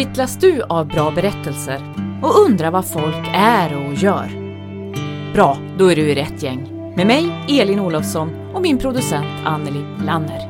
Kittlas du av bra berättelser och undrar vad folk är och gör? Bra, då är du i rätt gäng. Med mig, Elin Olofsson och min producent Anneli Lanner.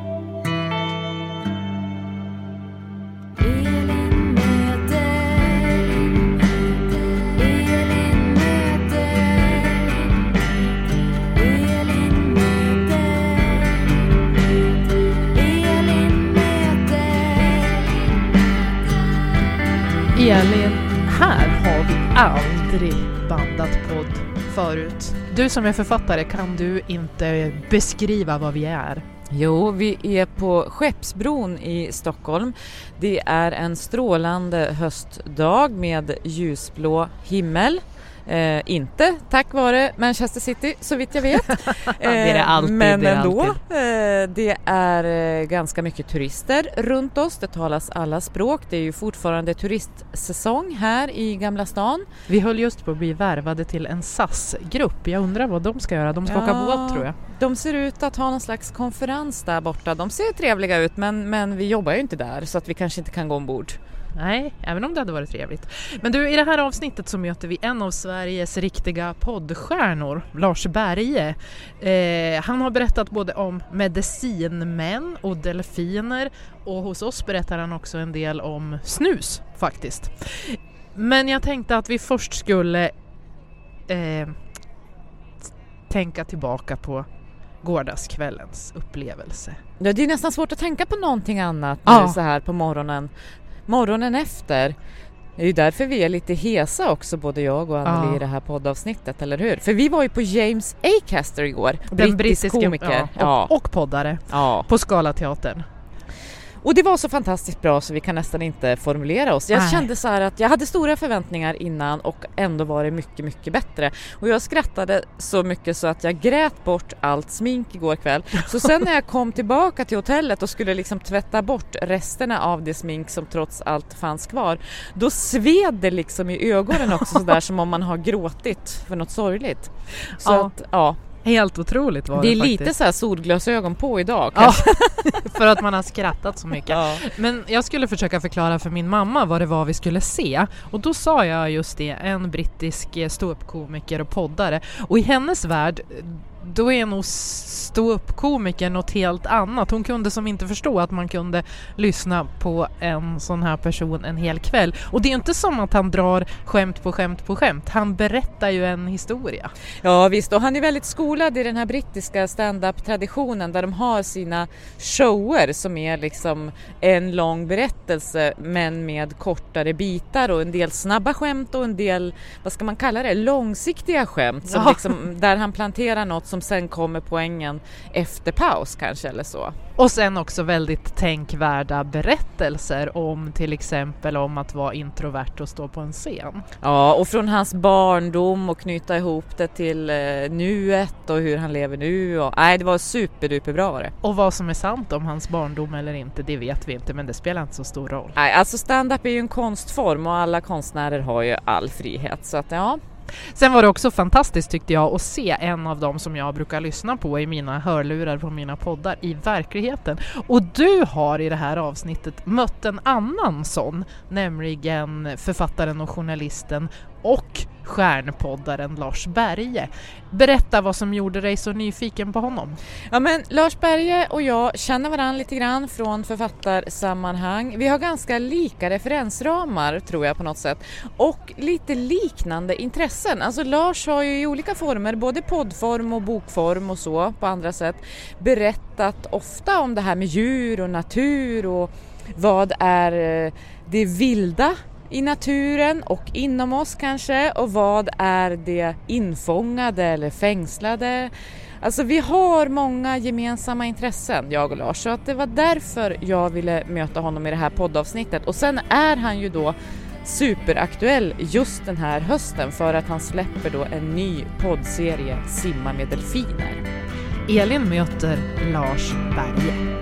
Förut. Du som är författare, kan du inte beskriva vad vi är? Jo, vi är på Skeppsbron i Stockholm. Det är en strålande höstdag med ljusblå himmel. Eh, inte tack vare Manchester City så vitt jag vet. det är det alltid. Men det ändå. alltid. Eh, det är eh, ganska mycket turister runt oss. Det talas alla språk. Det är ju fortfarande turistsäsong här i Gamla stan. Vi höll just på att bli värvade till en SAS-grupp. Jag undrar vad de ska göra. De ska åka båt tror jag. De ser ut att ha någon slags konferens där borta. De ser trevliga ut men, men vi jobbar ju inte där så att vi kanske inte kan gå ombord. Nej, även om det hade varit trevligt. Men du, i det här avsnittet så möter vi en av Sveriges riktiga poddstjärnor, Lars Berge. Eh, han har berättat både om medicinmän och delfiner och hos oss berättar han också en del om snus faktiskt. Men jag tänkte att vi först skulle eh, tänka tillbaka på gårdagskvällens upplevelse. Ja, det är nästan svårt att tänka på någonting annat Ja. nu så här på morgonen. Morgonen efter. Det är ju därför vi är lite hesa också både jag och Anneli Ja. i det här poddavsnittet, eller hur? För vi var ju på James Acaster igår, Den brittisk brittiska komiker. Ja, Ja, och, och poddare på Scalateatern. Och det var så fantastiskt bra så vi kan nästan inte formulera oss. Jag Nej. kände så här att jag hade stora förväntningar innan och ändå var det mycket, mycket bättre. Och jag skrattade så mycket så att jag grät bort allt smink igår kväll. Så sen när jag kom tillbaka till hotellet och skulle liksom tvätta bort resterna av det smink som trots allt fanns kvar, då sved det liksom i ögonen också sådär som om man har gråtit för något sorgligt. Så Ja. att, ja, Helt otroligt var det, det är faktiskt. lite så här solglasögon på idag. Ja, för att man har skrattat så mycket. Ja. Men jag skulle försöka förklara för min mamma vad det var vi skulle se och då sa jag just det, en brittisk eh, ståuppkomiker och poddare och i hennes värld då är nog ståuppkomikern något helt annat. Hon kunde som inte förstå att man kunde lyssna på en sån här person en hel kväll. Och det är inte som att han drar skämt på skämt på skämt. Han berättar ju en historia. Ja visst, och han är väldigt skolad i den här brittiska stand-up-traditionen där de har sina shower som är liksom en lång berättelse men med kortare bitar och en del snabba skämt och en del, vad ska man kalla det, långsiktiga skämt som Ja. liksom, där han planterar något som sen kommer poängen efter paus kanske eller så. Och sen också väldigt tänkvärda berättelser om till exempel om att vara introvert och stå på en scen. Ja, och från hans barndom och knyta ihop det till eh, nuet och hur han lever nu. Och, nej, det var superduperbra var det. Och vad som är sant om hans barndom eller inte, det vet vi inte men det spelar inte så stor roll. Nej, alltså stand-up är ju en konstform och alla konstnärer har ju all frihet så att ja. Sen var det också fantastiskt tyckte jag att se en av dem som jag brukar lyssna på i mina hörlurar på mina poddar i verkligheten. Och du har i det här avsnittet mött en annan sån, nämligen författaren och journalisten och stjärnpoddaren Lars Berge. Berätta vad som gjorde dig så nyfiken på honom. Ja men Lars Berge och jag känner varandra lite grann från författarsammanhang. Vi har ganska lika referensramar tror jag på något sätt och lite liknande intressen. Alltså Lars har ju i olika former, både poddform och bokform och så på andra sätt, berättat ofta om det här med djur och natur och vad är eh, det vilda i naturen och inom oss kanske och vad är det infångade eller fängslade? Alltså vi har många gemensamma intressen jag och Lars så att det var därför jag ville möta honom i det här poddavsnittet och sen är han ju då superaktuell just den här hösten för att han släpper då en ny poddserie Simma med delfiner. Elin möter Lars Berge.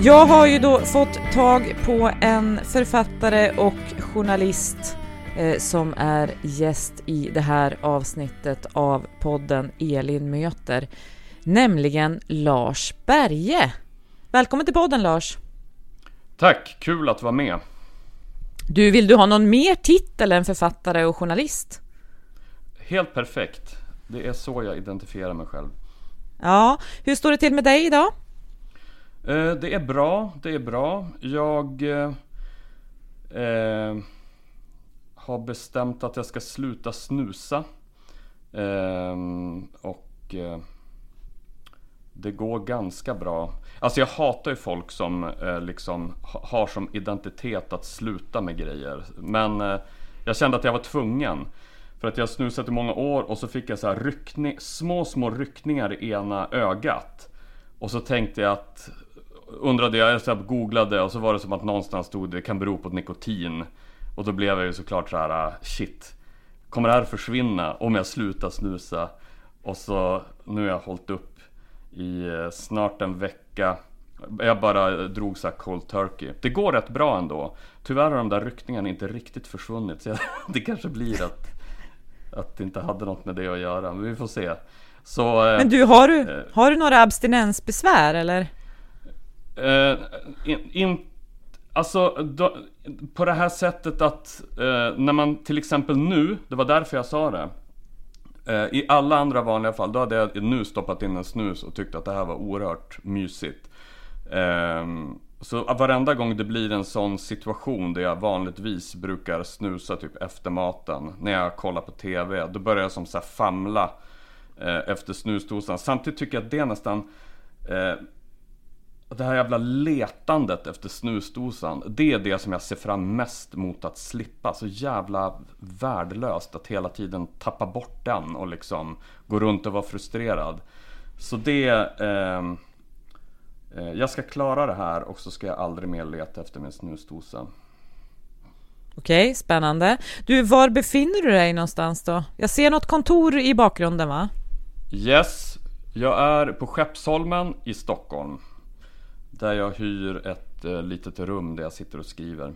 Jag har ju då fått tag på en författare och journalist eh, som är gäst i det här avsnittet av podden Elin möter, nämligen Lars Berge. Välkommen till podden Lars! Tack, kul att vara med. Du, vill du ha någon mer titel än författare och journalist? Helt perfekt. Det är så jag identifierar mig själv. Ja, hur står det till med dig idag? Eh, det är bra, det är bra. Jag eh, eh har bestämt att jag ska sluta snusa. Eh, och eh, det går ganska bra. Alltså jag hatar ju folk som eh, liksom har som identitet att sluta med grejer. Men eh, jag kände att jag var tvungen. För att jag har snusat i många år och så fick jag så här ryckning, små, små ryckningar i ena ögat. Och så tänkte jag att undrade jag, jag googlade och så var det som att någonstans stod det kan bero på nikotin. Och då blev jag ju såklart så här, ah, shit. Kommer det här försvinna om jag slutar snusa? Och så nu har jag hållit upp i eh, snart en vecka. Jag bara drog så cold turkey. Det går rätt bra ändå. Tyvärr har de där ryckningarna inte riktigt försvunnit. Så det kanske blir att, att det inte hade något med det att göra. Men vi får se. Så, eh, Men du, har du, eh, har du några abstinensbesvär eller? Eh, in, in, alltså, då, på det här sättet att eh, när man till exempel nu, det var därför jag sa det. Eh, I alla andra vanliga fall, då hade jag nu stoppat in en snus och tyckte att det här var oerhört mysigt. Ehm, så varenda gång det blir en sån situation där jag vanligtvis brukar snusa typ efter maten, när jag kollar på TV, då börjar jag som så famla eh, efter snusdosan. Samtidigt tycker jag att det nästan eh, det här jävla letandet efter snusdosan, det är det som jag ser fram mest mot att slippa. Så jävla värdelöst att hela tiden tappa bort den och liksom gå runt och vara frustrerad. Så det... Eh, eh, jag ska klara det här och så ska jag aldrig mer leta efter min snusdosa. Okej, spännande. Du, var befinner du dig någonstans då? Jag ser något kontor i bakgrunden va? Yes, jag är på Skeppsholmen i Stockholm. Där jag hyr ett eh, litet rum där jag sitter och skriver.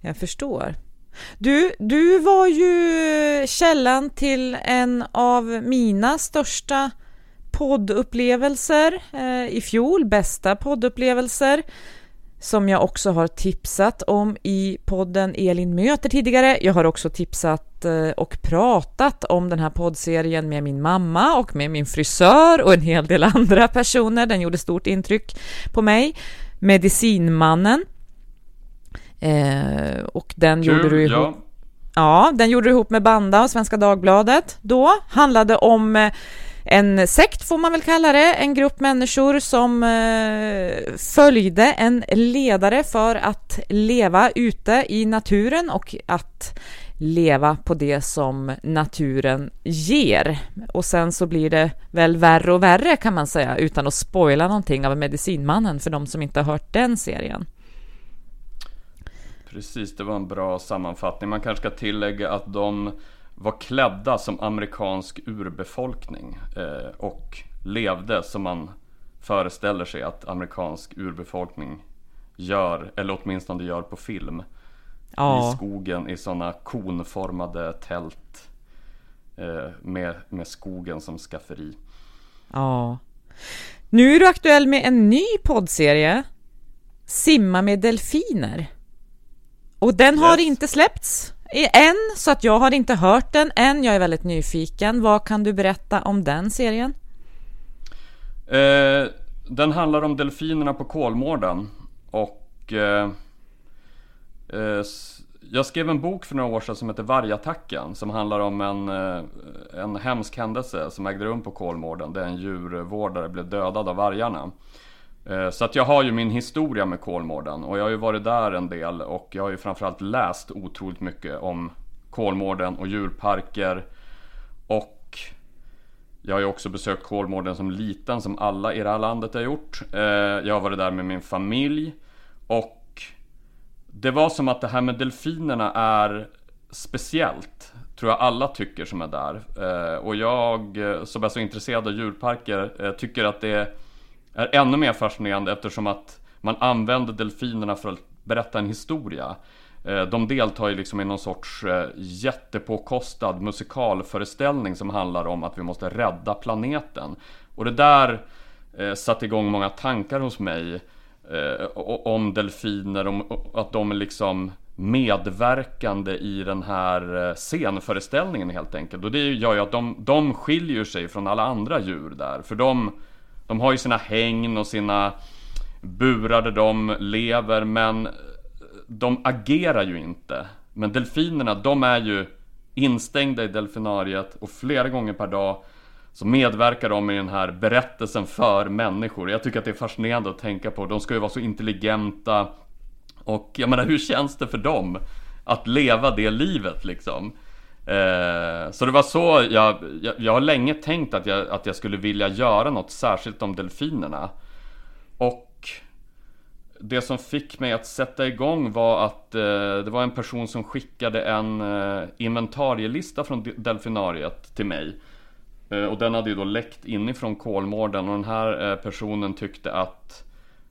Jag förstår. Du, du var ju källan till en av mina största poddupplevelser eh, i fjol, bästa poddupplevelser som jag också har tipsat om i podden Elin möter tidigare. Jag har också tipsat eh, och pratat om den här poddserien med min mamma och med min frisör och en hel del andra personer. Den gjorde stort intryck på mig. Medicinmannen. Eh, och den Kul, gjorde du ihop... Ja. ja, den gjorde du ihop med Banda och Svenska Dagbladet då. Handlade om eh, en sekt får man väl kalla det, en grupp människor som eh, följde en ledare för att leva ute i naturen och att leva på det som naturen ger. Och sen så blir det väl värre och värre kan man säga utan att spoila någonting av Medicinmannen för de som inte har hört den serien. Precis, det var en bra sammanfattning. Man kanske ska tillägga att de var klädda som amerikansk urbefolkning eh, och levde som man föreställer sig att amerikansk urbefolkning gör, eller åtminstone gör på film. Ja. i skogen i sådana konformade tält. Eh, med, med skogen som skafferi. Ja. Nu är du aktuell med en ny poddserie. Simma med delfiner. Och den har Yes. inte släppts än, så att jag har inte hört den än. Jag är väldigt nyfiken. Vad kan du berätta om den serien? Eh, den handlar om delfinerna på Kolmården. Och eh, eh, jag skrev en bok för några år sedan som heter Vargattacken. Som handlar om en, eh, en hemsk händelse som ägde rum på Kolmården. Där en djurvårdare blev dödad av vargarna. Eh, så att jag har ju min historia med Kolmården och jag har ju varit där en del och jag har ju framförallt läst otroligt mycket om Kolmården och djurparker. Och jag har ju också besökt Kolmården som liten som alla i det här landet har gjort. Eh, jag har varit där med min familj och det var som att det här med delfinerna är speciellt. Tror jag alla tycker som är där. Eh, och jag som är så intresserad av djurparker tycker att det är är ännu mer fascinerande eftersom att man använder delfinerna för att berätta en historia. Eh, de deltar ju liksom i någon sorts eh, jättepåkostad musikalföreställning som handlar om att vi måste rädda planeten. Och det där eh, satte igång många tankar hos mig om delfiner, om att de är liksom medverkande i den här scenföreställningen helt enkelt. Och det gör ju att de, de skiljer sig från alla andra djur där. För de, de har ju sina hägn och sina burar där de lever men eh, de agerar ju inte. Men delfinerna, de är ju instängda i delfinariet och flera gånger per dag så medverkar de i den här berättelsen för människor. Jag tycker att det är fascinerande att tänka på. De ska ju vara så intelligenta. Och jag menar, hur känns det för dem att leva det livet liksom? Eh, så det var så jag, jag, jag har länge tänkt att jag, att jag skulle vilja göra något särskilt om delfinerna. Och det som fick mig att sätta igång var att eh, det var en person som skickade en eh, inventarielista från delfinariet till mig. Eh, och den hade ju då läckt inifrån Kolmården och den här eh, personen tyckte att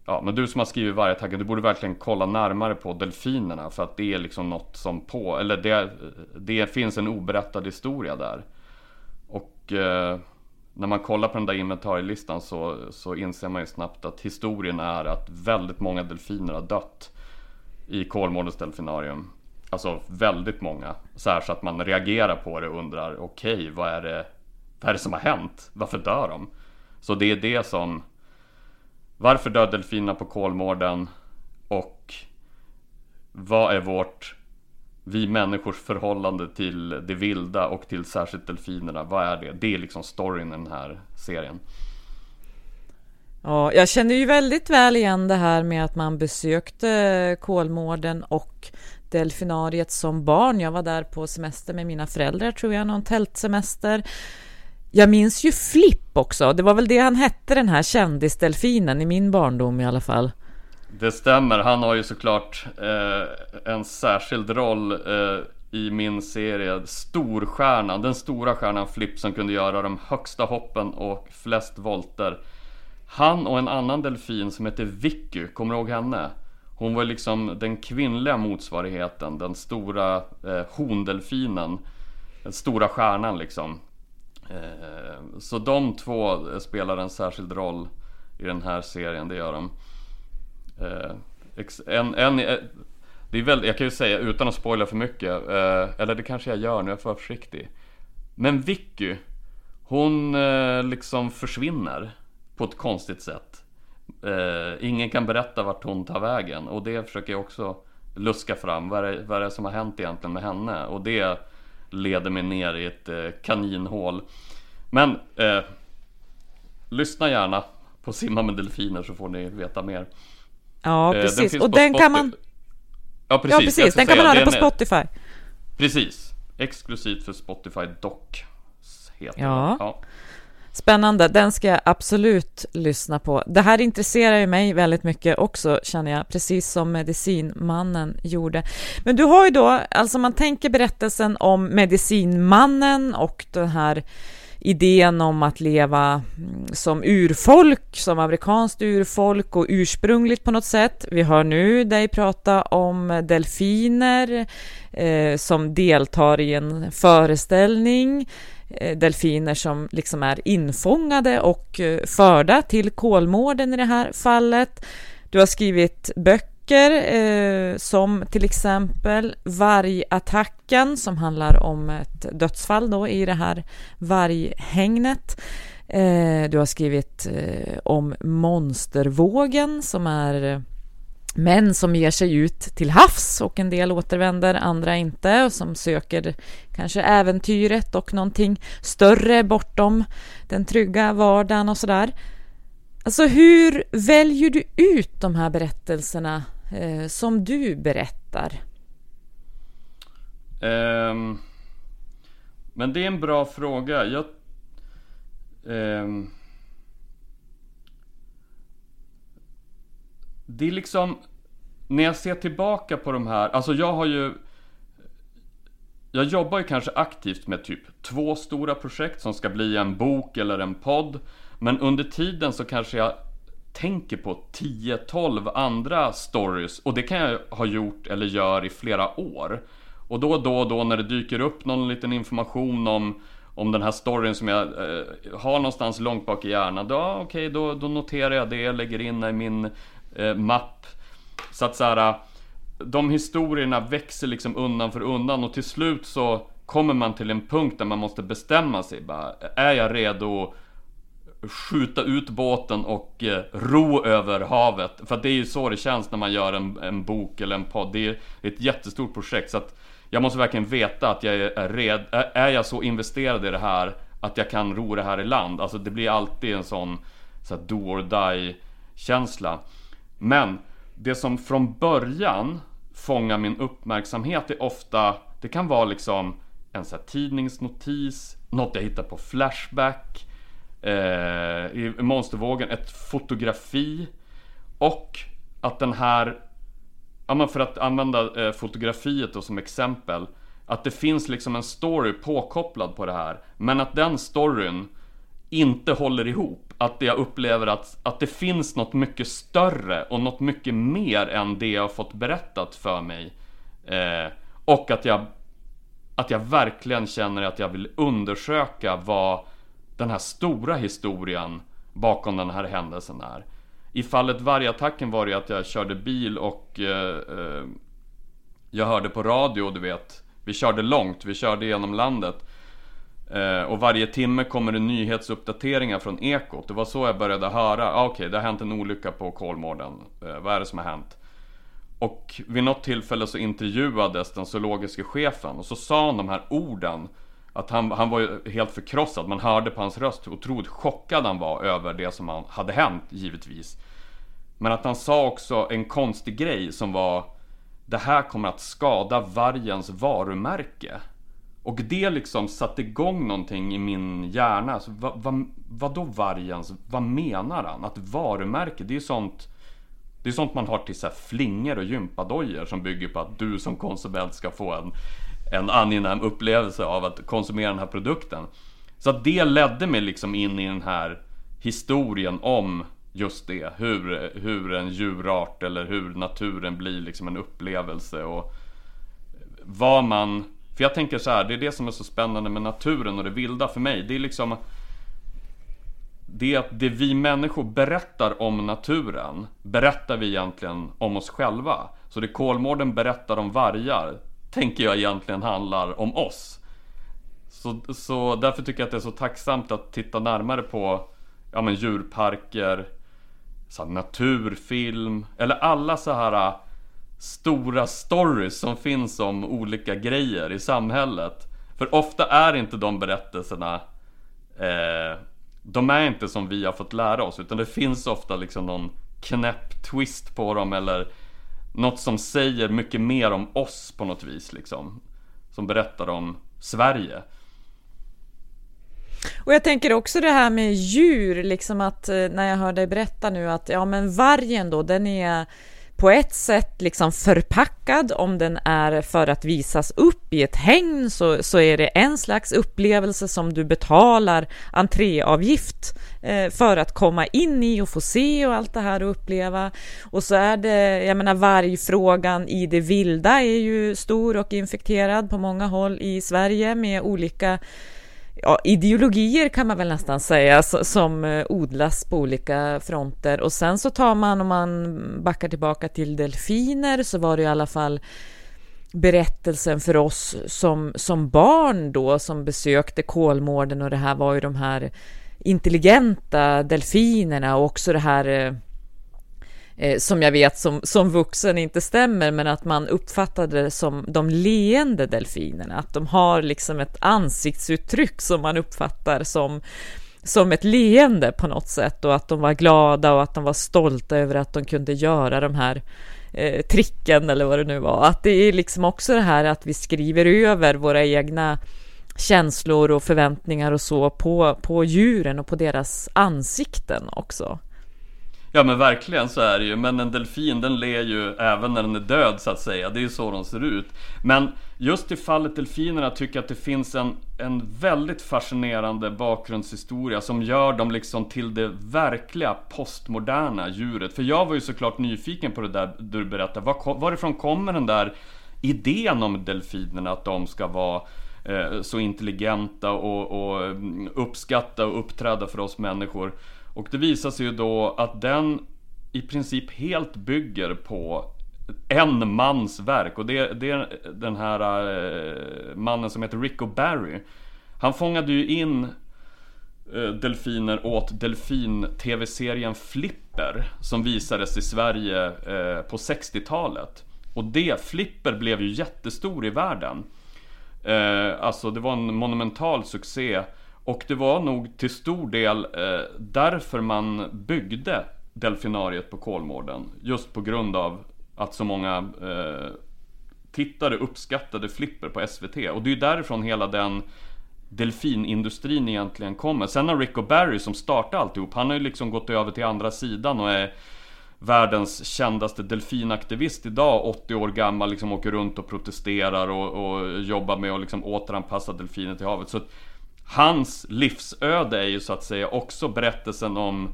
Ja men du som har skrivit vargattacken, du borde verkligen kolla närmare på delfinerna för att det är liksom något som på, eller det, det finns en oberättad historia där. Och eh, när man kollar på den där inventarielistan så, så inser man ju snabbt att historien är att väldigt många delfiner har dött i Kolmårdens delfinarium. Alltså väldigt många. Så, här, så att man reagerar på det och undrar okej, vad, är det, vad är det som har hänt? Varför dör de? Så det är det som varför dör delfinerna på Kolmården? Och vad är vårt vi människors förhållande till det vilda och till särskilt delfinerna, vad är det? Det är liksom storyn i den här serien. Ja, jag känner ju väldigt väl igen det här med att man besökte Kolmården och delfinariet som barn. Jag var där på semester med mina föräldrar tror jag, någon tältsemester. Jag minns ju Flipp också. Det var väl det han hette, den här kändisdelfinen i min barndom i alla fall. Det stämmer, han har ju såklart eh, en särskild roll eh, i min serie Storstjärnan, den stora stjärnan Flipp som kunde göra de högsta hoppen och flest volter. Han och en annan delfin som heter Vicky, kommer du ihåg henne? Hon var liksom den kvinnliga motsvarigheten, den stora eh, hondelfinen. Den stora stjärnan liksom. Eh, så de två spelar en särskild roll i den här serien, det gör de. Eh, en, en, eh, det är väldigt, jag kan ju säga utan att spoila för mycket, eh, eller det kanske jag gör nu, jag får vara försiktig. Men Vicky, hon eh, liksom försvinner på ett konstigt sätt. Eh, ingen kan berätta vart hon tar vägen och det försöker jag också luska fram. Vad är, det, vad är det som har hänt egentligen med henne? Och det leder mig ner i ett eh, kaninhål. Men eh, lyssna gärna på Simma med delfiner så får ni veta mer. Ja, Eh, precis. finns Och den kan man... Ja precis, Ja, precis. Den kan man höra på den är- Spotify. Precis, exklusivt för Spotify Doc heter Ja. den. ja. Spännande, den ska jag absolut lyssna på. Det här intresserar ju mig väldigt mycket också, känner jag, precis som Medicinmannen gjorde. Men du har ju då, alltså man tänker berättelsen om Medicinmannen och den här idén om att leva mm, som urfolk, som amerikanskt urfolk och ursprungligt på något sätt. Vi hör nu dig prata om delfiner eh, som deltar i en föreställning Eh, delfiner som liksom är infångade och eh, förda till Kolmården i det här fallet. Du har skrivit böcker böcker eh, som till exempel Vargattacken som handlar om ett dödsfall då i det här varghägnet. Eh, du har skrivit eh, om monstervågen som är eh, män som ger sig ut till havs och en del återvänder, andra inte och som söker kanske äventyret och någonting större bortom den trygga vardagen och sådär. Alltså hur väljer du ut de här berättelserna eh, som du berättar? Um, men det är en bra fråga. Jag, um, det är liksom när jag ser tillbaka på de här, alltså jag har ju jag jobbar ju kanske aktivt med typ två stora projekt som ska bli en bok eller en podd. Men under tiden så kanske jag tänker på 10-12 andra stories och det kan jag ha gjort eller gör i flera år. Och då och då, och då när det dyker upp någon liten information om om den här storyn som jag eh, har någonstans långt bak i hjärnan. Då, ah, okej, okay, då, då, noterar jag det, lägger in det i min eh, mapp. Så att så här, de historierna växer liksom undan för undan och till slut så kommer man till en punkt där man måste bestämma sig. Bara, är jag redo att skjuta ut båten och eh, ro över havet. För att det är ju så det känns när man gör en, en bok eller en podd. Det är ett jättestort projekt. Så att jag måste verkligen veta att jag är red, är jag så investerad i det här att jag kan ro det här i land. Alltså det blir alltid en sån så här, do or die känsla. Men det som från början fångar min uppmärksamhet är ofta, det kan vara liksom en så här, tidningsnotis, något jag hittar på Flashback eh, i monstervågen ett fotografi och att den här, ja men för att använda eh, fotografiet då som exempel, att det finns liksom en story påkopplad på det här, men att den storyn inte håller ihop. Att jag upplever att, att det finns något mycket större och något mycket mer än det jag har fått berättat för mig. Eh, och att jag, att jag verkligen känner att jag vill undersöka vad den här stora historien bakom den här händelsen är. I fallet vargattacken var det att jag körde bil och eh, eh, jag hörde på radio, du vet. Vi körde långt, vi körde genom landet. Eh, och varje timme kommer det nyhetsuppdateringar från Ekot. Det var så jag började höra. Ah, Okej, okay, det har hänt en olycka på Kolmården. Eh, vad är det som har hänt? Och vid något tillfälle så intervjuades den zoologiske chefen och så sa han de här orden att han, han var ju helt förkrossad. Man hörde på hans röst hur otroligt chockad han var över det som hade hänt, givetvis. Men att han sa också en konstig grej som var Det här kommer att skada vargens varumärke. Och det liksom satte igång någonting i min hjärna. Alltså, va, va, vadå vargens? Vad menar han? Att varumärke, det är sånt det är sånt man har till så här flingor och gympadojor som bygger på att du som konsument ska få en en angenäm upplevelse av att konsumera den här produkten. Så att det ledde mig liksom in i den här historien om just det. Hur, hur en djurart eller hur naturen blir liksom en upplevelse och vad man... För jag tänker så här, det är det som är så spännande med naturen och det vilda för mig. Det är liksom... Det är att det vi människor berättar om naturen berättar vi egentligen om oss själva. Så det Kolmården berättar om vargar tänker jag egentligen handlar om oss. Så, så därför tycker jag att det är så tacksamt att titta närmare på ja, men djurparker, så naturfilm, eller alla så här stora stories som finns om olika grejer i samhället. För ofta är inte de berättelserna eh, De är inte som vi har fått lära oss utan det finns ofta liksom någon knäpp twist på dem eller något som säger mycket mer om oss på något vis liksom. Som berättar om Sverige. Och jag tänker också det här med djur, liksom att eh, när jag hör dig berätta nu att ja men vargen då, den är på ett sätt liksom förpackad, om den är för att visas upp i ett hägn så, så är det en slags upplevelse som du betalar entréavgift eh, för att komma in i och få se och allt det här och uppleva. Och så är det, jag menar vargfrågan i det vilda är ju stor och infekterad på många håll i Sverige med olika ja, ideologier kan man väl nästan säga som eh, odlas på olika fronter. Och sen så tar man om man backar tillbaka till delfiner så var det i alla fall berättelsen för oss som, som barn då som besökte Kolmården och det här var ju de här intelligenta delfinerna och också det här eh, eh, som jag vet som, som vuxen inte stämmer, men att man uppfattade det som de leende delfinerna, att de har liksom ett ansiktsuttryck som man uppfattar som som ett leende på något sätt och att de var glada och att de var stolta över att de kunde göra de här eh, tricken eller vad det nu var. Att det är liksom också det här att vi skriver över våra egna känslor och förväntningar och så på, på djuren och på deras ansikten också. Ja men verkligen så är det ju, men en delfin den ler ju även när den är död så att säga, det är ju så de ser ut. Men just i fallet delfinerna tycker jag att det finns en, en väldigt fascinerande bakgrundshistoria som gör dem liksom till det verkliga postmoderna djuret. För jag var ju såklart nyfiken på det där du berättade, var, varifrån kommer den där idén om delfinerna, att de ska vara eh, så intelligenta och, och mm, uppskatta och uppträda för oss människor. Och det visar sig ju då att den i princip helt bygger på en mans verk och det, det är den här eh, mannen som heter Rico Barry. Han fångade ju in eh, delfiner åt delfin-tv-serien Flipper som visades i Sverige eh, på 60-talet. Och det, Flipper blev ju jättestor i världen. Eh, alltså det var en monumental succé. Och det var nog till stor del eh, därför man byggde delfinariet på Kolmården. Just på grund av att så många eh, tittare uppskattade Flipper på SVT. Och det är ju därifrån hela den delfinindustrin egentligen kommer. Sen har Rick Barry som startade alltihop, han har ju liksom gått över till andra sidan och är världens kändaste delfinaktivist idag, 80 år gammal, liksom åker runt och protesterar och, och jobbar med att liksom återanpassa delfiner till havet. Så Hans livsöde är ju så att säga också berättelsen om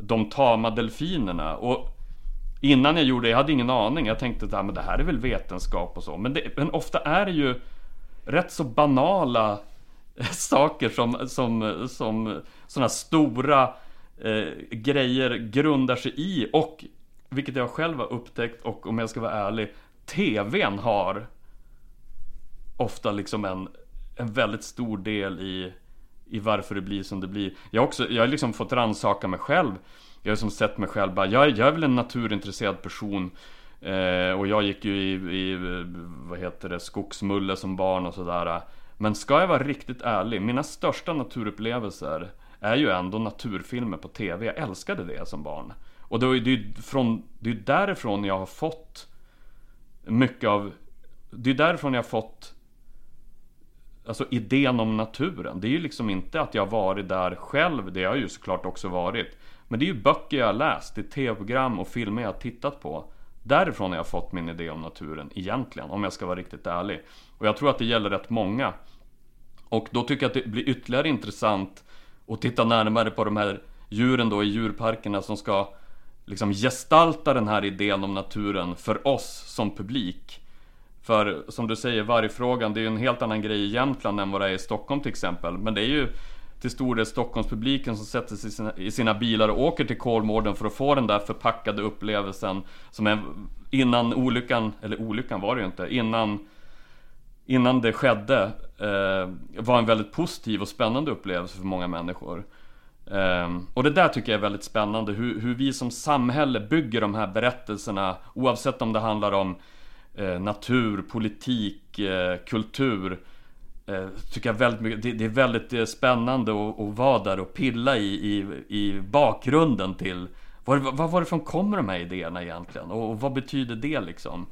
de tama delfinerna. Och innan jag gjorde det, jag hade ingen aning. Jag tänkte att men det här är väl vetenskap och så. Men, det, men ofta är det ju rätt så banala saker som, som, som sådana stora eh, grejer grundar sig i. Och vilket jag själv har upptäckt och om jag ska vara ärlig, TVn har ofta liksom en en väldigt stor del i, i varför det blir som det blir. Jag har också, jag har liksom fått rannsaka mig själv. Jag har som sett mig själv bara, jag, jag är väl en naturintresserad person. Eh, och jag gick ju i, i, vad heter det, skogsmulle som barn och sådär. Men ska jag vara riktigt ärlig, mina största naturupplevelser är ju ändå naturfilmer på TV. Jag älskade det som barn. Och det är ju från, det är därifrån jag har fått mycket av... Det är därifrån jag har fått Alltså idén om naturen. Det är ju liksom inte att jag varit där själv. Det har jag ju såklart också varit. Men det är ju böcker jag har läst, det är tv-program och filmer jag har tittat på. Därifrån har jag fått min idé om naturen egentligen, om jag ska vara riktigt ärlig. Och jag tror att det gäller rätt många. Och då tycker jag att det blir ytterligare intressant att titta närmare på de här djuren då i djurparkerna som ska liksom gestalta den här idén om naturen för oss som publik. För som du säger, vargfrågan, det är ju en helt annan grej i Jämtland än vad det är i Stockholm till exempel. Men det är ju till stor del Stockholmspubliken som sätter sig i sina, i sina bilar och åker till Kolmården för att få den där förpackade upplevelsen som är innan olyckan, eller olyckan var det ju inte, innan Innan det skedde eh, var en väldigt positiv och spännande upplevelse för många människor. Eh, och det där tycker jag är väldigt spännande, hur, hur vi som samhälle bygger de här berättelserna oavsett om det handlar om Eh, natur, politik, eh, kultur. Eh, tycker jag väldigt mycket, det, det är väldigt spännande att, att vara där och pilla i, i, i bakgrunden till var, var, varifrån kommer de här idéerna egentligen? Och, och vad betyder det liksom?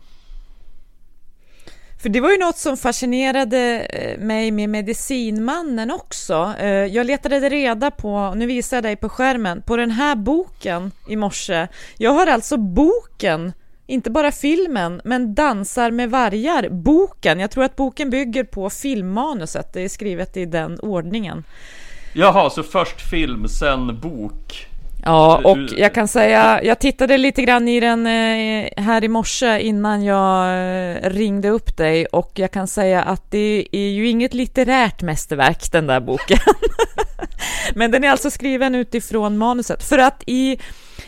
För det var ju något som fascinerade mig med Medicinmannen också. Jag letade reda på, nu visar jag dig på skärmen, på den här boken i morse. Jag har alltså boken inte bara filmen, men Dansar med vargar, boken. Jag tror att boken bygger på filmmanuset, det är skrivet i den ordningen. Jaha, så först film, sen bok. Ja, och jag kan säga, jag tittade lite grann i den eh, här i morse innan jag eh, ringde upp dig och jag kan säga att det är ju inget litterärt mästerverk den där boken. Men den är alltså skriven utifrån manuset för att i,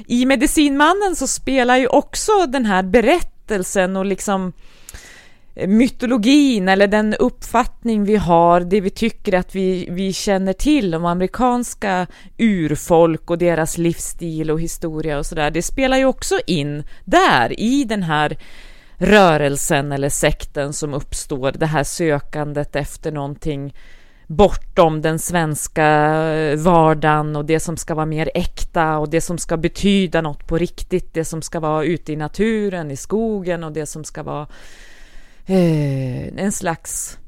i Medicinmannen så spelar ju också den här berättelsen och liksom eh, mytologin eller den uppfattning vi har, det vi tycker att vi, vi känner till om amerikanska urfolk och deras livsstil och historia och sådär, det spelar ju också in där i den här rörelsen eller sekten som uppstår, det här sökandet efter någonting bortom den svenska eh, vardagen och det som ska vara mer äkta och det som ska betyda något på riktigt, det som ska vara ute i naturen, i skogen och det som ska vara eh, en slags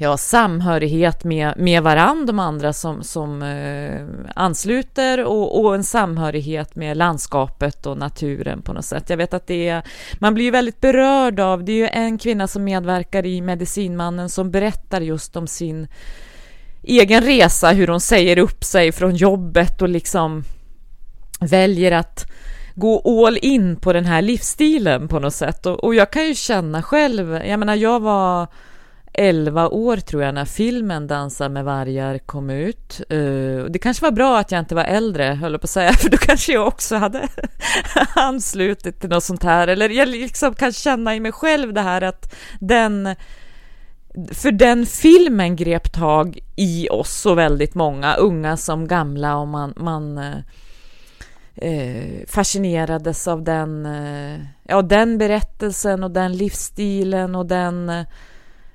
ja, samhörighet med, med varandra, de andra som, som eh, ansluter och, och, en samhörighet med landskapet och naturen på något sätt. Jag vet att det är, man blir ju väldigt berörd av, det är ju en kvinna som medverkar i Medicinmannen som berättar just om sin egen resa, hur hon säger upp sig från jobbet och liksom väljer att gå all in på den här livsstilen på något sätt. Och, och jag kan ju känna själv, jag menar jag var 11 år tror jag när filmen Dansa med vargar kom ut. Eh, det kanske var bra att jag inte var äldre, höll jag på att säga, för då kanske jag också hade anslutit till något sånt här. Eller jag liksom kan känna i mig själv det här att den för den filmen grep tag i oss så väldigt många, unga som gamla, och man, man eh, eh fascinerades av den, eh, ja, den berättelsen och den livsstilen och den, eh,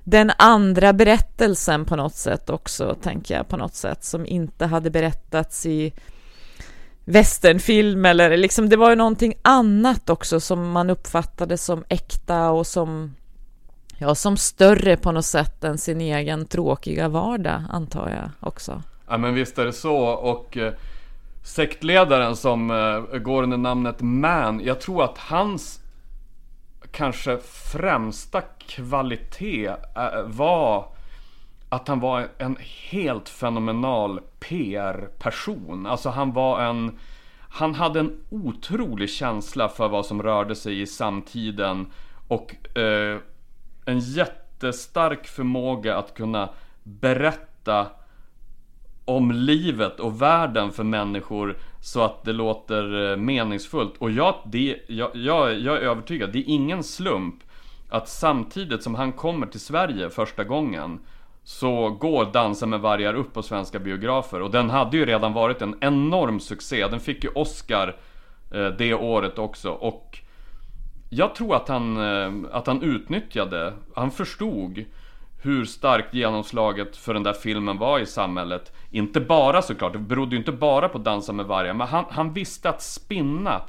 den andra berättelsen på något sätt också, tänker jag på något sätt, som inte hade berättats i västernfilm eller liksom det var ju någonting annat också som man uppfattade som äkta och som ja, som större på något sätt än sin egen tråkiga vardag antar jag också. Ja men visst är det så och eh, sektledaren som eh, går under namnet Man, jag tror att hans kanske främsta kvalitet eh, var att han var en helt fenomenal PR-person. Alltså han var en... Han hade en otrolig känsla för vad som rörde sig i samtiden och eh, en jättestark förmåga att kunna berätta om livet och världen för människor så att det låter eh, meningsfullt. Och jag, det, jag, jag, jag är övertygad, det är ingen slump att samtidigt som han kommer till Sverige första gången så går Dansa med vargar upp på svenska biografer och den hade ju redan varit en enorm succé. Den fick ju Oscar eh, det året också och jag tror att han, eh, att han utnyttjade, han förstod hur starkt genomslaget för den där filmen var i samhället. Inte bara såklart, det berodde ju inte bara på Dansa med vargar, men han, han visste att spinna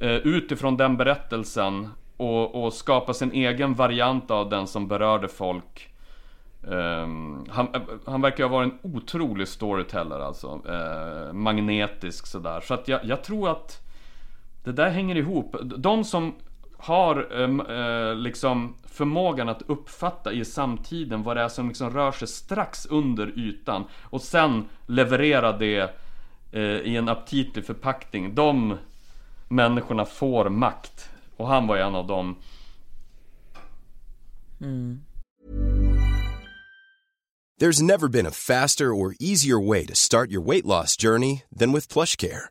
eh, utifrån den berättelsen och, och, skapa sin egen variant av den som berörde folk. Um, han, han verkar ha varit en otrolig storyteller alltså. Uh, magnetisk sådär. Så att jag, jag tror att det där hänger ihop. De som har uh, liksom förmågan att uppfatta i samtiden vad det är som liksom rör sig strax under ytan och sen leverera det eh, i en aptitlig förpackning. De människorna får makt och han var en av dem. Mm. There's never been a faster or easier way to start your weight loss journey than with plush care.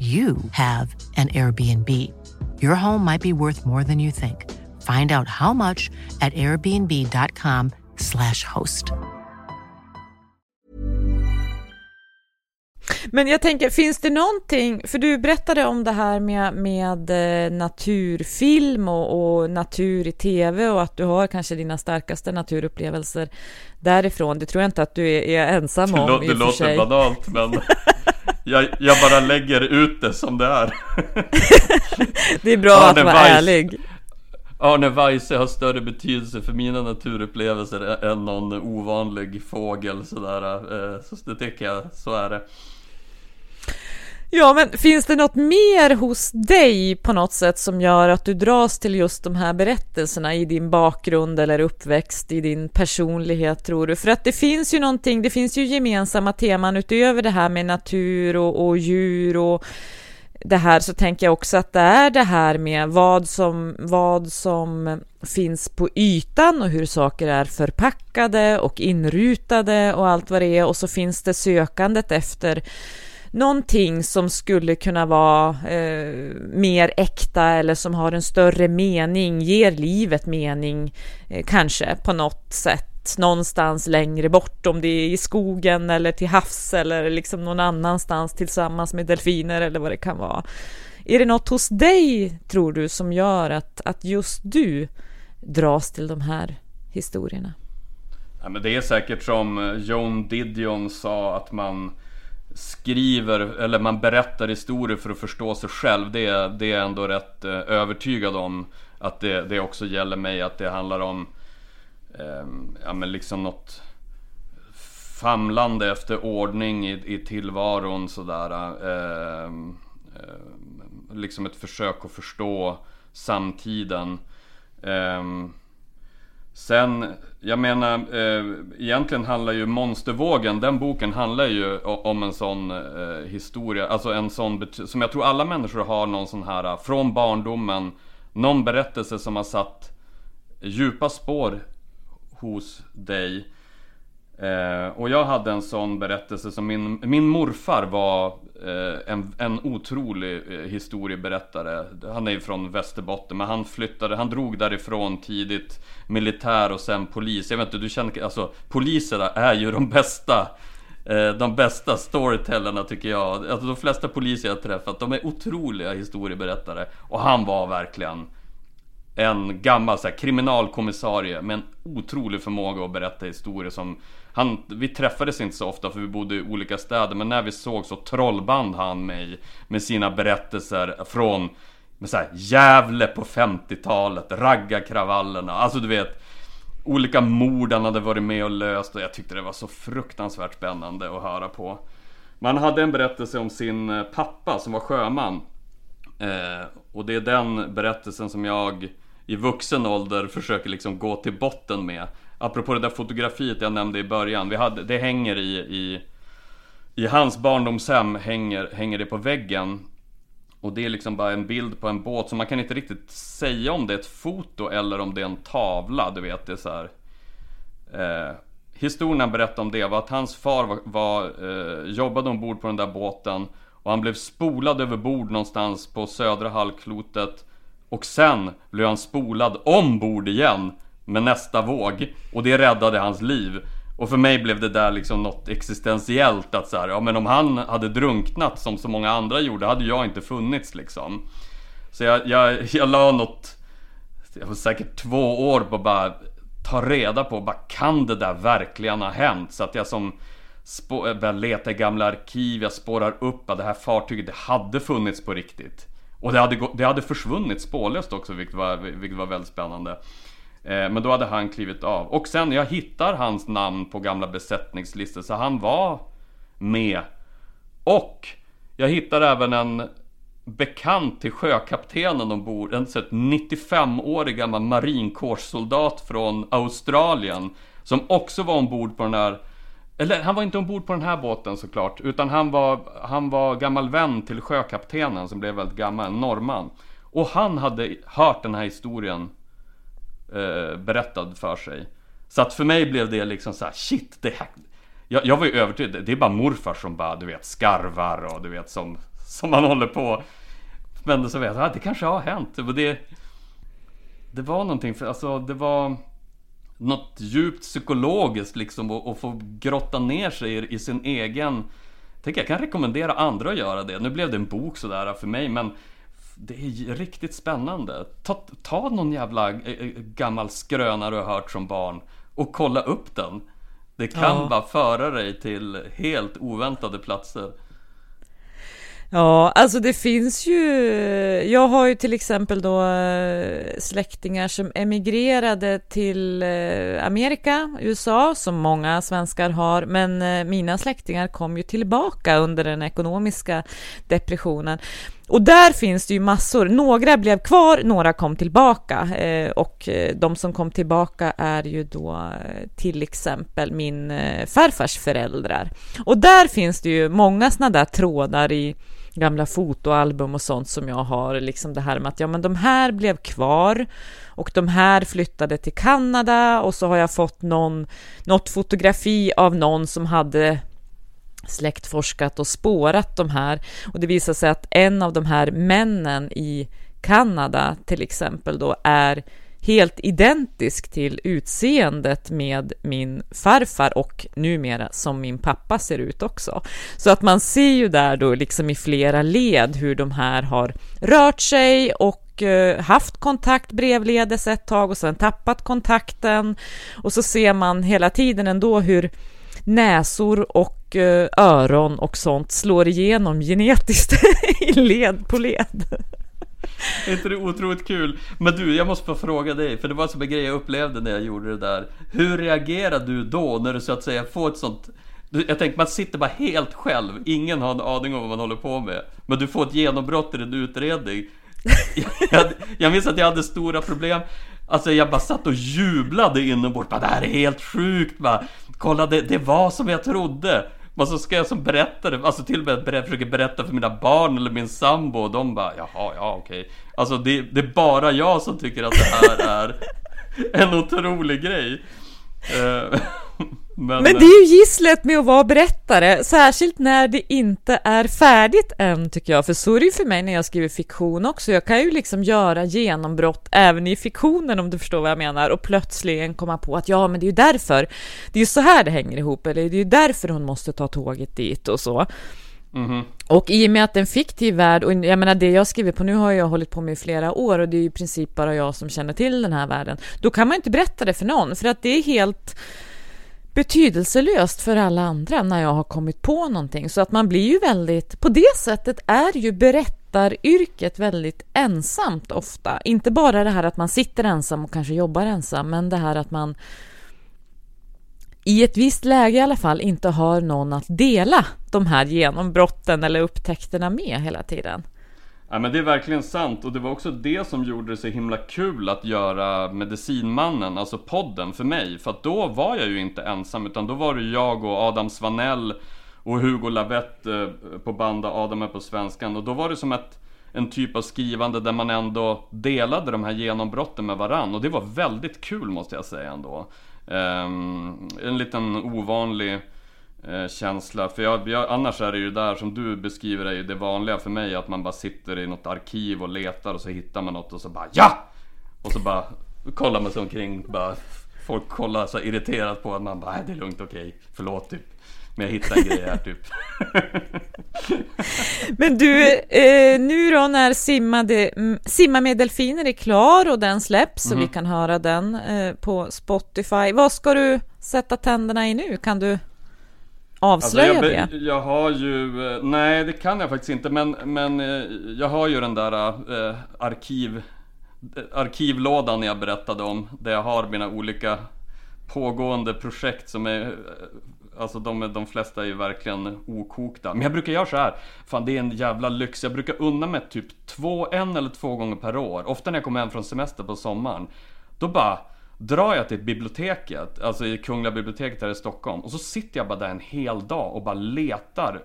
you have an Airbnb. Your home might be worth more than you think. Find out how much at airbnb.com/slash host. Men jag tänker, finns det någonting, för du berättade om det här med, med eh, naturfilm och, och natur i tv och att du har kanske dina starkaste naturupplevelser därifrån. Det tror jag inte att du är, är ensam om Det, i det och för låter sig. banalt men jag, jag bara lägger ut det som det är. Det är bra Ja, att vara var- ärlig. Arne Weise har större betydelse för mina naturupplevelser än någon ovanlig fågel sådär. eh, Så det tycker jag, så är det. Ja, men finns det något mer hos dig på något sätt som gör att du dras till just de här berättelserna i din bakgrund eller uppväxt, i din personlighet tror du? För att det finns ju någonting, det finns ju gemensamma teman utöver det här med natur och, och djur och det här så tänker jag också att det är det här med vad som, vad som finns på ytan och hur saker är förpackade och inrutade och allt vad det är och så finns det sökandet efter någonting som skulle kunna vara eh, mer äkta eller som har en större mening, ger livet mening eh, kanske på något sätt någonstans längre bort om det är i skogen eller till havs eller liksom någon annanstans tillsammans med delfiner eller vad det kan vara. Är det något hos dig tror du som gör att, att just du dras till de här historierna? Ja, men det är säkert som John Joan Didion sa att man skriver eller man berättar historier för att förstå sig själv. Det, är- det är jag ändå rätt eh, övertygad om att det, det också gäller mig. Att det handlar om eh, ja, men liksom något famlande efter ordning i, i tillvaron sådär. Eh, eh, liksom ett försök att förstå samtiden. Ehm, Sen, jag menar, eh, egentligen handlar ju Monstervågen, den boken handlar ju om en sån eh, historia, alltså en sån som jag tror alla människor har någon sån här, eh, från barndomen, någon berättelse som har satt djupa spår hos dig. Eh, och jag hade en sån berättelse som min, min morfar var Eh, en, en otrolig eh, historieberättare. Han är ju från Västerbotten men han flyttade, han drog därifrån tidigt militär och sen polis. Jag vet inte, du känner, alltså poliserna är ju de bästa eh, de bästa storytellerna tycker jag. Alltså de flesta poliser jag träffat, de är otroliga historieberättare. Och han var verkligen en gammal så här, kriminalkommissarie med en otrolig förmåga att berätta historier som han, Vi träffades inte så ofta för vi bodde i olika städer men när vi såg så trollband han mig med sina berättelser från med så här, Gävle på 50-talet, raggarkravallerna, alltså du vet Olika mord han hade varit med och löst och jag tyckte det var så fruktansvärt spännande att höra på. Man hade en berättelse om sin eh, pappa som var sjöman. Eh, och det är den berättelsen som jag i vuxen ålder försöker liksom gå till botten med. Apropå det där fotografiet jag nämnde i början. Vi hade, det hänger i, i, i hans barndomshem hänger, hänger det på väggen. Och det är liksom bara en bild på en båt så man kan inte riktigt säga om det är ett foto eller om det är en tavla. Du vet, det är så här. Eh, historien han berättade om det var att hans far var, var, eh, jobbade ombord på den där båten och han blev spolad över bord någonstans på södra halvklotet och sen blev han spolad ombord igen med nästa våg och det räddade hans liv. Och för mig blev det där liksom något existentiellt att så här, ja men om han hade drunknat som så många andra gjorde hade jag inte funnits liksom. Så jag, jag, jag la något jag var säkert två år på att bara ta reda på, bara kan det där verkligen ha hänt? Så att jag som spå- jag letar i gamla arkiv, jag spårar upp att det här fartyget, det hade funnits på riktigt. Och det hade, det hade försvunnit spårlöst också, vilket var, vilket var väldigt spännande. Eh, Men då hade han klivit av. Och sen, jag hittar hans namn på gamla besättningslistor, så han var med. Och jag hittar även en bekant till sjökaptenen ombord, en 95-årig gammal marinkårssoldat från Australien som också var ombord på den här eller han var inte ombord på den här båten såklart, utan han var, han var gammal vän till sjökaptenen som blev väldigt gammal, en norrman. Och han hade hört den här historien eh, berättad för sig. Så att för mig blev det liksom så här, shit, det här... Jag, jag var ju övertygad, det är bara morfar som bara, du vet, skarvar och du vet som, som man håller på. Men så vet jag, ah, det kanske har hänt. Det, det var någonting, för alltså det var något djupt psykologiskt liksom att få grotta ner sig i, i sin egen... Tänker jag kan rekommendera andra att göra det. Nu blev det en bok sådär för mig men det är riktigt spännande. Ta, ta någon jävla äh, gammal skröna du har hört som barn och kolla upp den. Det kan ja. bara föra dig till helt oväntade platser. Ja, alltså det finns ju, jag har ju till exempel då eh, släktingar som emigrerade till eh, Amerika, USA, som många svenskar har, men eh, mina släktingar kom ju tillbaka under den ekonomiska depressionen. Och där finns det ju massor. Några blev kvar, några kom tillbaka. och de som kom tillbaka är ju då till exempel min farfars föräldrar. Och där finns det ju många sådana där trådar i gamla fotoalbum och sånt som jag har, liksom det här med att ja, men de här blev kvar och de här flyttade till Kanada och så har jag fått någon, något fotografi av någon som hade släktforskat och spårat de här. Och det visar sig att en av de här männen i Kanada till exempel då är helt identisk till utseendet med min farfar och numera som min pappa ser ut också. Så att man ser ju där då liksom i flera led hur de här har rört sig och eh, haft kontakt brevledes ett tag och sen tappat kontakten och så ser man hela tiden ändå hur näsor och eh, öron och sånt slår igenom genetiskt i led på led. Är inte det otroligt kul? Men du, jag måste få fråga dig, för det var som en grej jag upplevde när jag gjorde det där. Hur reagerade du då när du så att säga får ett sånt jag tänker man sitter bara helt själv, ingen har en aning om vad man håller på med. Men du får ett genombrott i din utredning. Jag, jag minns att jag hade stora problem. Alltså jag bara satt och jublade inombords. Det här är helt sjukt va. Kolla det, det var som jag trodde. Men så ska jag som berättare, alltså till och med berätta, försöka berätta för mina barn eller min sambo och de bara Jaha, ja okej. Alltså det, det är bara jag som tycker att det här är en otrolig grej. Eh, men, Men, det är ju gisslet med att vara berättare, särskilt när det inte är färdigt än tycker jag, för så är det ju för mig när jag skriver fiktion också. Jag kan ju liksom göra genombrott även i fiktionen om du förstår vad jag menar och plötsligen komma på att ja, men det är ju därför. Det är ju så här det hänger ihop, eller det är ju därför hon måste ta tåget dit och så. Mm -hmm. Och i och med att en fiktiv värld, och jag menar det jag skriver på nu har jag hållit på med i flera år och det är i princip bara jag som känner till den här världen. Då kan man inte berätta det för någon, för att det är helt betydelselöst för alla andra när jag har kommit på någonting. Så att man blir ju väldigt, på det sättet är ju berättaryrket väldigt ensamt ofta. Inte bara det här att man sitter ensam och kanske jobbar ensam, men det här att man i ett visst läge i alla fall inte har någon att dela de här genombrotten eller upptäckterna med hela tiden. Ja men det är verkligen sant och det var också det som gjorde det så himla kul att göra Medicinmannen, alltså podden för mig. För att då var jag ju inte ensam utan då var det jag och Adam Svanell och Hugo Lavette eh, på banda Adam är på svenskan. Och då var det som ett, en typ av skrivande där man ändå delade de här genombrotten med varann. Och det var väldigt kul måste jag säga ändå. Um, en liten ovanlig eh, känsla. För jag, jag, annars är det ju där som du beskriver är ju det vanliga för mig att man bara sitter i något arkiv och letar och så hittar man något och så bara ja! Och så bara kollar man sig omkring bara Folk kollar så irriterat på att man bara, det är lugnt, okej, okay, förlåt typ. Men jag hittade en grej här typ. Men du, eh, nu då när simmade, Simma med delfiner är klar och den släpps mm. så vi kan höra den eh, på Spotify. Vad ska du sätta tänderna i nu? Kan du avslöja alltså jag, det? Jag har ju, eh, nej det kan jag faktiskt inte men, men eh, jag har ju den där eh, arkiv arkivlådan jag berättade om där jag har mina olika pågående projekt som är Alltså de, de flesta är ju verkligen okokta. Men jag brukar göra så här. Fan det är en jävla lyx. Jag brukar unna mig typ två, en eller två gånger per år. Ofta när jag kommer hem från semester på sommaren. Då bara drar jag till biblioteket, alltså i Kungliga biblioteket här i Stockholm. Och så sitter jag bara där en hel dag och bara letar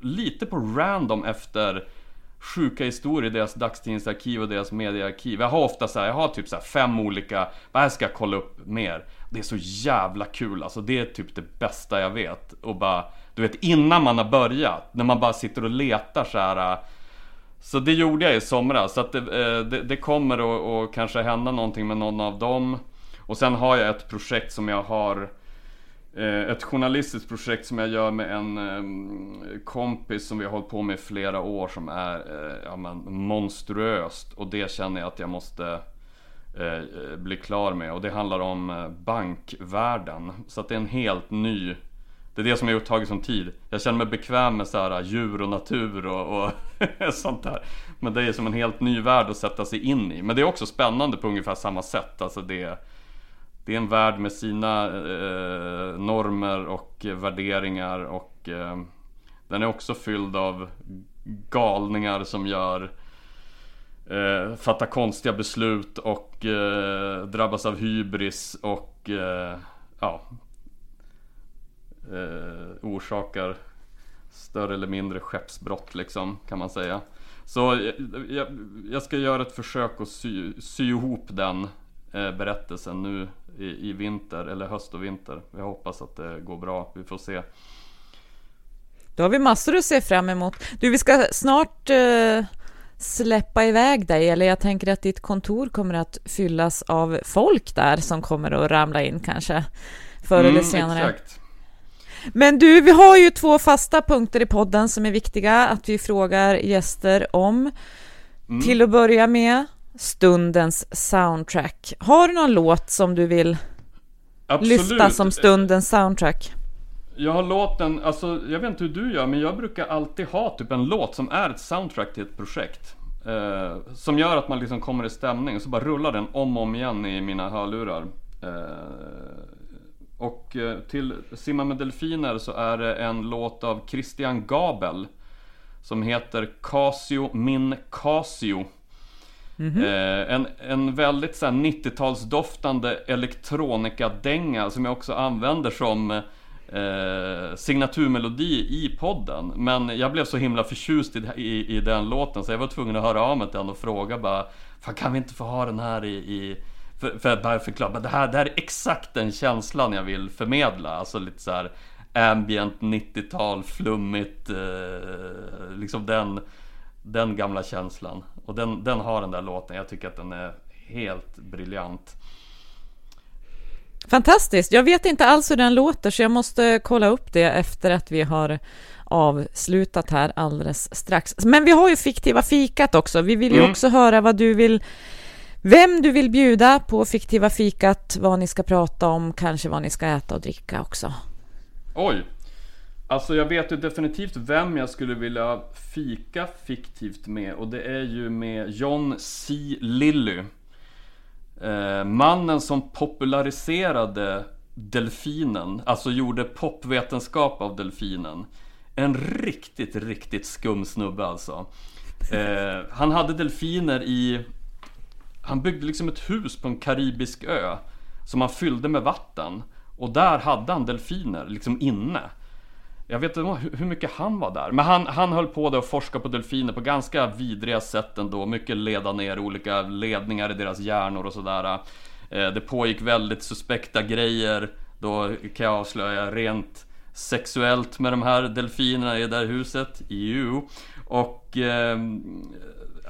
lite på random efter sjuka historier i deras dagstidningsarkiv och deras mediearkiv. Jag har ofta så här, jag har typ så här fem olika, vad här ska jag kolla upp mer? Det är så jävla kul alltså, det är typ det bästa jag vet. Och bara, du vet innan man har börjat, när man bara sitter och letar så här. Så det gjorde jag i somras, så att det, det, det kommer att kanske hända någonting med någon av dem. Och sen har jag ett projekt som jag har eh, ett journalistiskt projekt som jag gör med en eh, kompis som vi har hållit på med i flera år som är eh, ja, men, monstruöst. Och det känner jag att jag måste bli klar med. Och det handlar om bankvärlden. Så att det är en helt ny det är det som har tagit som tid. Jag känner mig bekväm med så här, djur och natur och, och sånt där. Men det är som en helt ny värld att sätta sig in i. Men det är också spännande på ungefär samma sätt. Alltså det, det är en värld med sina eh, normer och värderingar och eh, den är också fylld av galningar som gör eh, fattar konstiga beslut och eh, drabbas av hybris och eh, ja eh, orsakar större eller mindre skeppsbrott liksom kan man säga. Så eh, jag, jag ska göra ett försök att sy, sy ihop den berättelsen nu i, i, vinter eller höst och vinter. Jag hoppas att det går bra. Vi får se. Då har vi massor att se fram emot. Du, vi ska snart eh, släppa iväg dig, eller jag tänker att ditt kontor kommer att fyllas av folk där som kommer att ramla in kanske förr eller mm, senare. Exakt. Men du, vi har ju två fasta punkter i podden som är viktiga att vi frågar gäster om. Mm. Till att börja med, stundens soundtrack. Har du någon låt som du vill Absolut. lyfta som stundens soundtrack? Jag har låten, alltså jag vet inte hur du gör, men jag brukar alltid ha typ en låt som är ett soundtrack till ett projekt. Eh, som gör att man liksom kommer i stämning, och så bara rullar den om och om igen i mina hörlurar. Eh, och eh, till Simma med delfiner så är det en låt av Christian Gabel Som heter Casio min Casio mm -hmm. en, en väldigt så 90-talsdoftande elektronikadänga som jag också använder som eh, signaturmelodi i podden Men jag blev så himla förtjust i, i, i, den låten så jag var tvungen att höra av mig till den och fråga bara Fan kan vi inte få ha den här i, i för, för att bara förklara, det här, det här är exakt den känslan jag vill förmedla. Alltså lite så här ambient 90-tal, flummigt, eh, liksom den, den gamla känslan. Och den, den har den där låten, jag tycker att den är helt briljant. Fantastiskt! Jag vet inte alls hur den låter så jag måste kolla upp det efter att vi har avslutat här alldeles strax. Men vi har ju fiktiva fikat också. Vi vill ju mm. också höra vad du vill vem du vill bjuda på fiktiva fikat, vad ni ska prata om, kanske vad ni ska äta och dricka också. Oj! Alltså jag vet ju definitivt vem jag skulle vilja fika fiktivt med och det är ju med John C. Lilly. Eh, mannen som populariserade delfinen, alltså gjorde popvetenskap av delfinen. En riktigt, riktigt skum snubbe alltså. Eh, han hade delfiner i han byggde liksom ett hus på en karibisk ö Som han fyllde med vatten Och där hade han delfiner liksom inne jag vet inte hur mycket han var där Men han, han höll på att forska på delfiner på ganska vidriga sätt ändå. Mycket leda ner olika ledningar i deras hjärnor och sådär. Eh, det pågick väldigt suspekta grejer. Då kan jag avslöja rent sexuellt med de här delfinerna i det där huset. EU Och eh,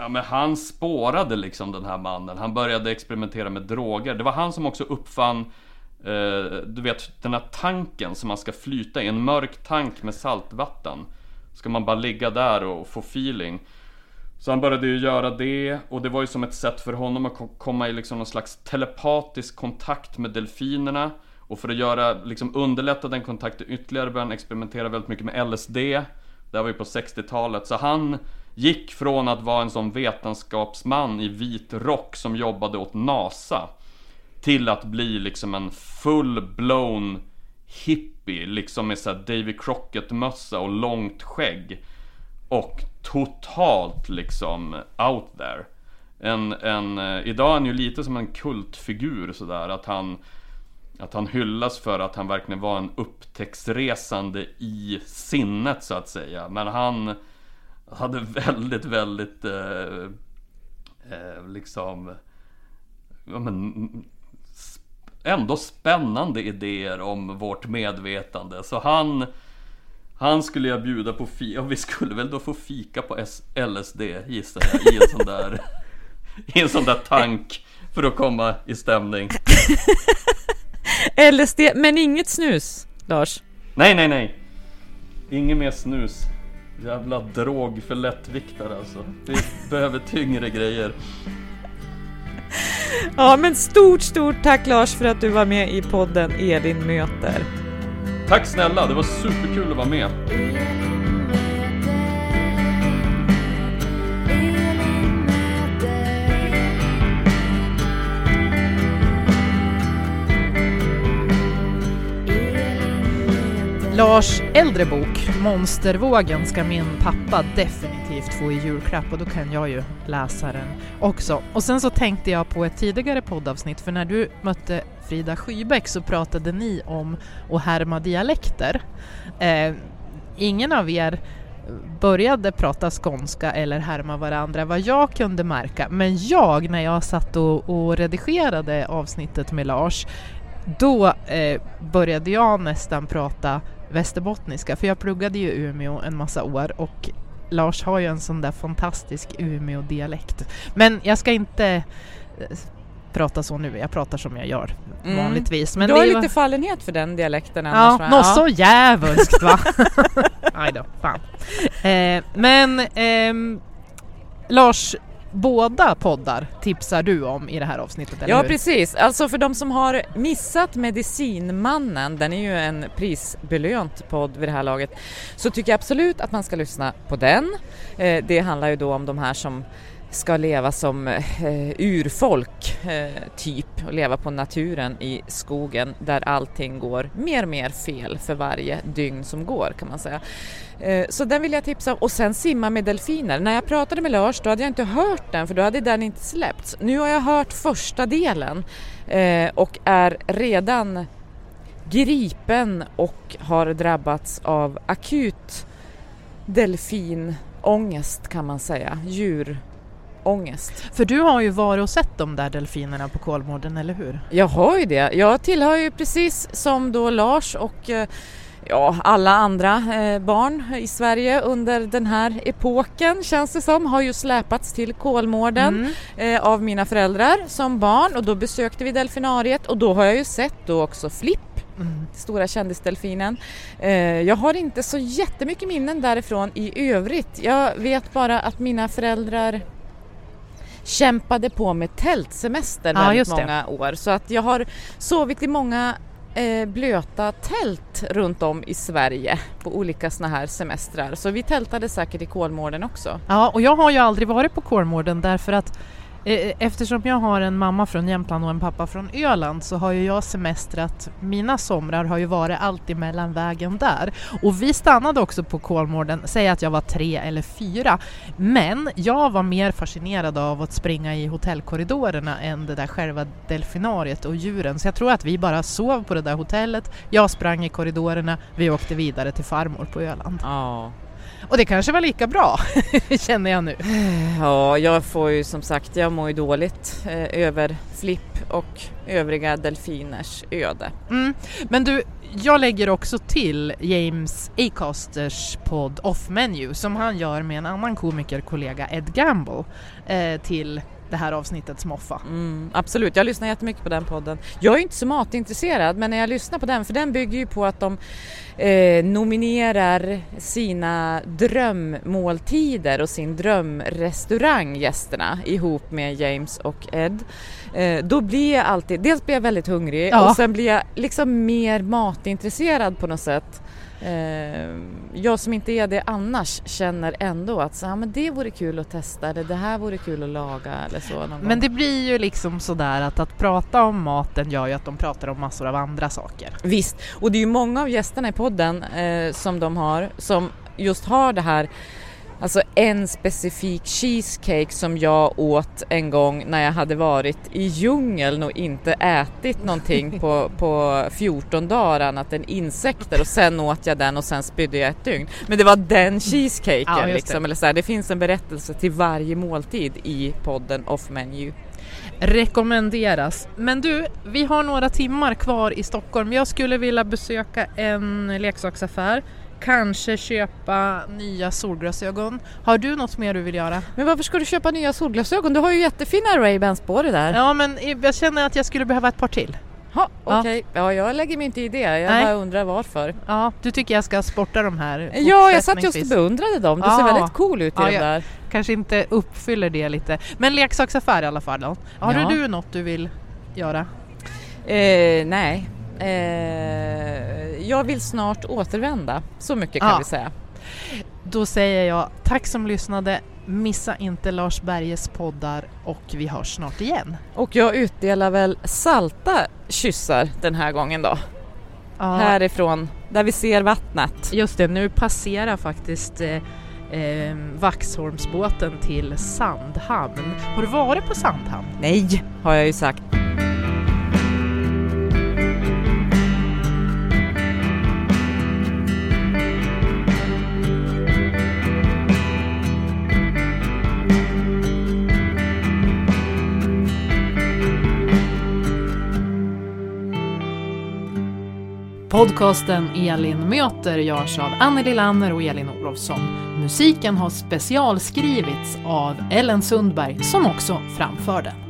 Ja men han spårade liksom den här mannen. Han började experimentera med droger. Det var han som också uppfann eh, Du vet den här tanken som man ska flyta i. En mörk tank med saltvatten. Ska man bara ligga där och få feeling. Så han började ju göra det och det var ju som ett sätt för honom att komma i liksom någon slags telepatisk kontakt med delfinerna. Och för att göra, liksom underlätta den kontakten ytterligare började han experimentera väldigt mycket med LSD. Det var ju på 60-talet. Så han Gick från att vara en sån vetenskapsman i vit rock som jobbade åt NASA till att bli liksom en full-blown hippie Liksom med såhär Davy Crockett-mössa och långt skägg. Och totalt liksom out there. En, en, eh, idag är han ju lite som en kultfigur sådär att han Att han hyllas för att han verkligen var en upptäcktsresande i sinnet så att säga. Men han hade väldigt, väldigt eh, eh, liksom ja, men, ändå spännande idéer om vårt medvetande. Så han han skulle jag bjuda på fika, och vi skulle väl då få fika på LSD gissar jag, i en sån där I en sån där tank för att komma i stämning. LSD, men inget snus, Lars? Nej, nej, nej. Inget mer snus. Jävla drog för lättviktare alltså. Vi behöver tyngre grejer Ja men stort, stort tack Lars för att du var med i podden Elin möter Tack snälla, det var superkul att vara med. Lars äldre bok, Monstervågen, ska min pappa definitivt få i julklapp och då kan jag ju läsa den också. Och sen så tänkte jag på ett tidigare poddavsnitt, för när du mötte Frida Skybeck så pratade ni om att härma dialekter. Eh, ingen av er började prata skånska eller härma varandra vad jag kunde märka. Men jag, när jag satt och, och redigerade avsnittet med Lars, då eh, började jag nästan prata västerbottniska, för jag pluggade ju Umeå en massa år och Lars har ju en sån där fantastisk Umeå-dialekt. Men jag ska inte eh, prata så nu, jag pratar som jag gör mm. vanligtvis. Men du har det lite fallenhet för den dialekten annars Ja, något ja. så jävulskt va? Aj då, fan. Eh, men eh, Lars, båda poddar tipsar du om i det här avsnittet, eller Ja hur? precis, alltså för de som har missat Medicinmannen, den är ju en prisbelönt podd vid det här laget, så tycker jag absolut att man ska lyssna på den. Eh, det handlar ju då om de här som ska leva som eh, urfolk, eh, typ, och leva på naturen i skogen där allting går mer och mer fel för varje dygn som går kan man säga. Eh, så den vill jag tipsa om. Och sen Simma med delfiner. När jag pratade med Lars då hade jag inte hört den för då hade den inte släppts. Nu har jag hört första delen eh, och är redan gripen och har drabbats av akut delfinångest kan man säga. Djur ångest. För du har ju varit och sett de där delfinerna på Kolmården, eller hur? Jag har ju det. Jag tillhör ju precis som då Lars och eh, ja, alla andra eh, barn i Sverige under den här epoken känns det som har ju släpats till Kolmården mm. eh, av mina föräldrar som barn och då besökte vi delfinariet och då har jag ju sett då också Flipp Mm. Stora kändisdelfinen. Eh, jag har inte så jättemycket minnen därifrån i övrigt. Jag vet bara att mina föräldrar kämpade på med tältsemester ja, väldigt många år så att jag har sovit i många eh, blöta tält runt om i Sverige på olika såna här semestrar. Så vi tältade säkert i Kolmården också. Ja, och jag har ju aldrig varit på Kolmården därför att Eh, eh, eftersom jag har en mamma från Jämtland och en pappa från Öland så har ju jag semestrat, mina somrar har ju varit allt emellan vägen där. Och vi stannade också på Kolmården, säg att jag var tre eller fyra. Men jag var mer fascinerad av att springa i hotellkorridorerna än det där själva delfinariet och djuren. Så jag tror att vi bara sov på det där hotellet, jag sprang i korridorerna, vi åkte vidare till farmor på Öland. Ja. Och det kanske var lika bra, känner jag nu. Ja, jag får ju som sagt, jag mår ju dåligt eh, över Flipp och övriga delfiners öde. Mm. Men du, jag lägger också till James Acasters podd Off Menu som han gör med en annan komikerkollega Ed Gamble eh, till det här avsnittet Smoffa. Mm, absolut, jag lyssnar jättemycket på den podden. Jag är inte så matintresserad men när jag lyssnar på den, för den bygger ju på att de eh, nominerar sina drömmåltider och sin drömrestaurang gästerna ihop med James och Ed. Eh, då blir jag alltid, dels blir jag väldigt hungrig ja. och sen blir jag liksom mer matintresserad på något sätt. Eh, jag som inte är det annars känner ändå att så, ja, men det vore kul att testa eller det här vore kul att laga eller så. men gång. det blir ju liksom sådär att att prata om maten gör ju att de pratar om massor av andra saker. Visst, och det är ju många av gästerna i podden eh, som de har som just har det här Alltså en specifik cheesecake som jag åt en gång när jag hade varit i djungeln och inte ätit någonting på, på 14 dagar annat än insekter och sen åt jag den och sen spydde jag ett dygn. Men det var den cheesecaken Ja, liksom. Eller så här, det finns en berättelse till varje måltid i podden Off Menu. Rekommenderas. Men du, vi har några timmar kvar i Stockholm. Jag skulle vilja besöka en leksaksaffär, kanske köpa nya solglasögon. Har du något mer du vill göra? Men varför ska du köpa nya solglasögon? Du har ju jättefina Ray-Bans på dig där. Ja, men jag känner att jag skulle behöva ett par till. Ha, Ja. Okej, ja. jag lägger mig inte i det. Jag Nej. bara undrar varför. Ja, du tycker jag ska sporta de här Ja, jag satt just och beundrade dem. Du ser Ja. väldigt cool ut i Ja, dem jag- där. Kanske inte uppfyller det lite. Men leksaksaffär i alla fall då. Har Ja. du något du vill göra? Eh, nej. Eh, jag vill snart återvända. Så mycket kan Ja. vi säga. Då säger jag tack som lyssnade. Missa inte Lars Berges poddar och vi hörs snart igen. Och jag utdelar väl salta kyssar den här gången då. Ja, Härifrån, där vi ser vattnet. Just det, nu passerar faktiskt eh, eh, Vaxholmsbåten till Sandhamn. Har du varit på Sandhamn? Nej, har jag ju sagt. Podcasten Elin möter görs av Anneli Lanner och Elin Olofsson. Musiken har specialskrivits av Ellen Sundberg som också framför den.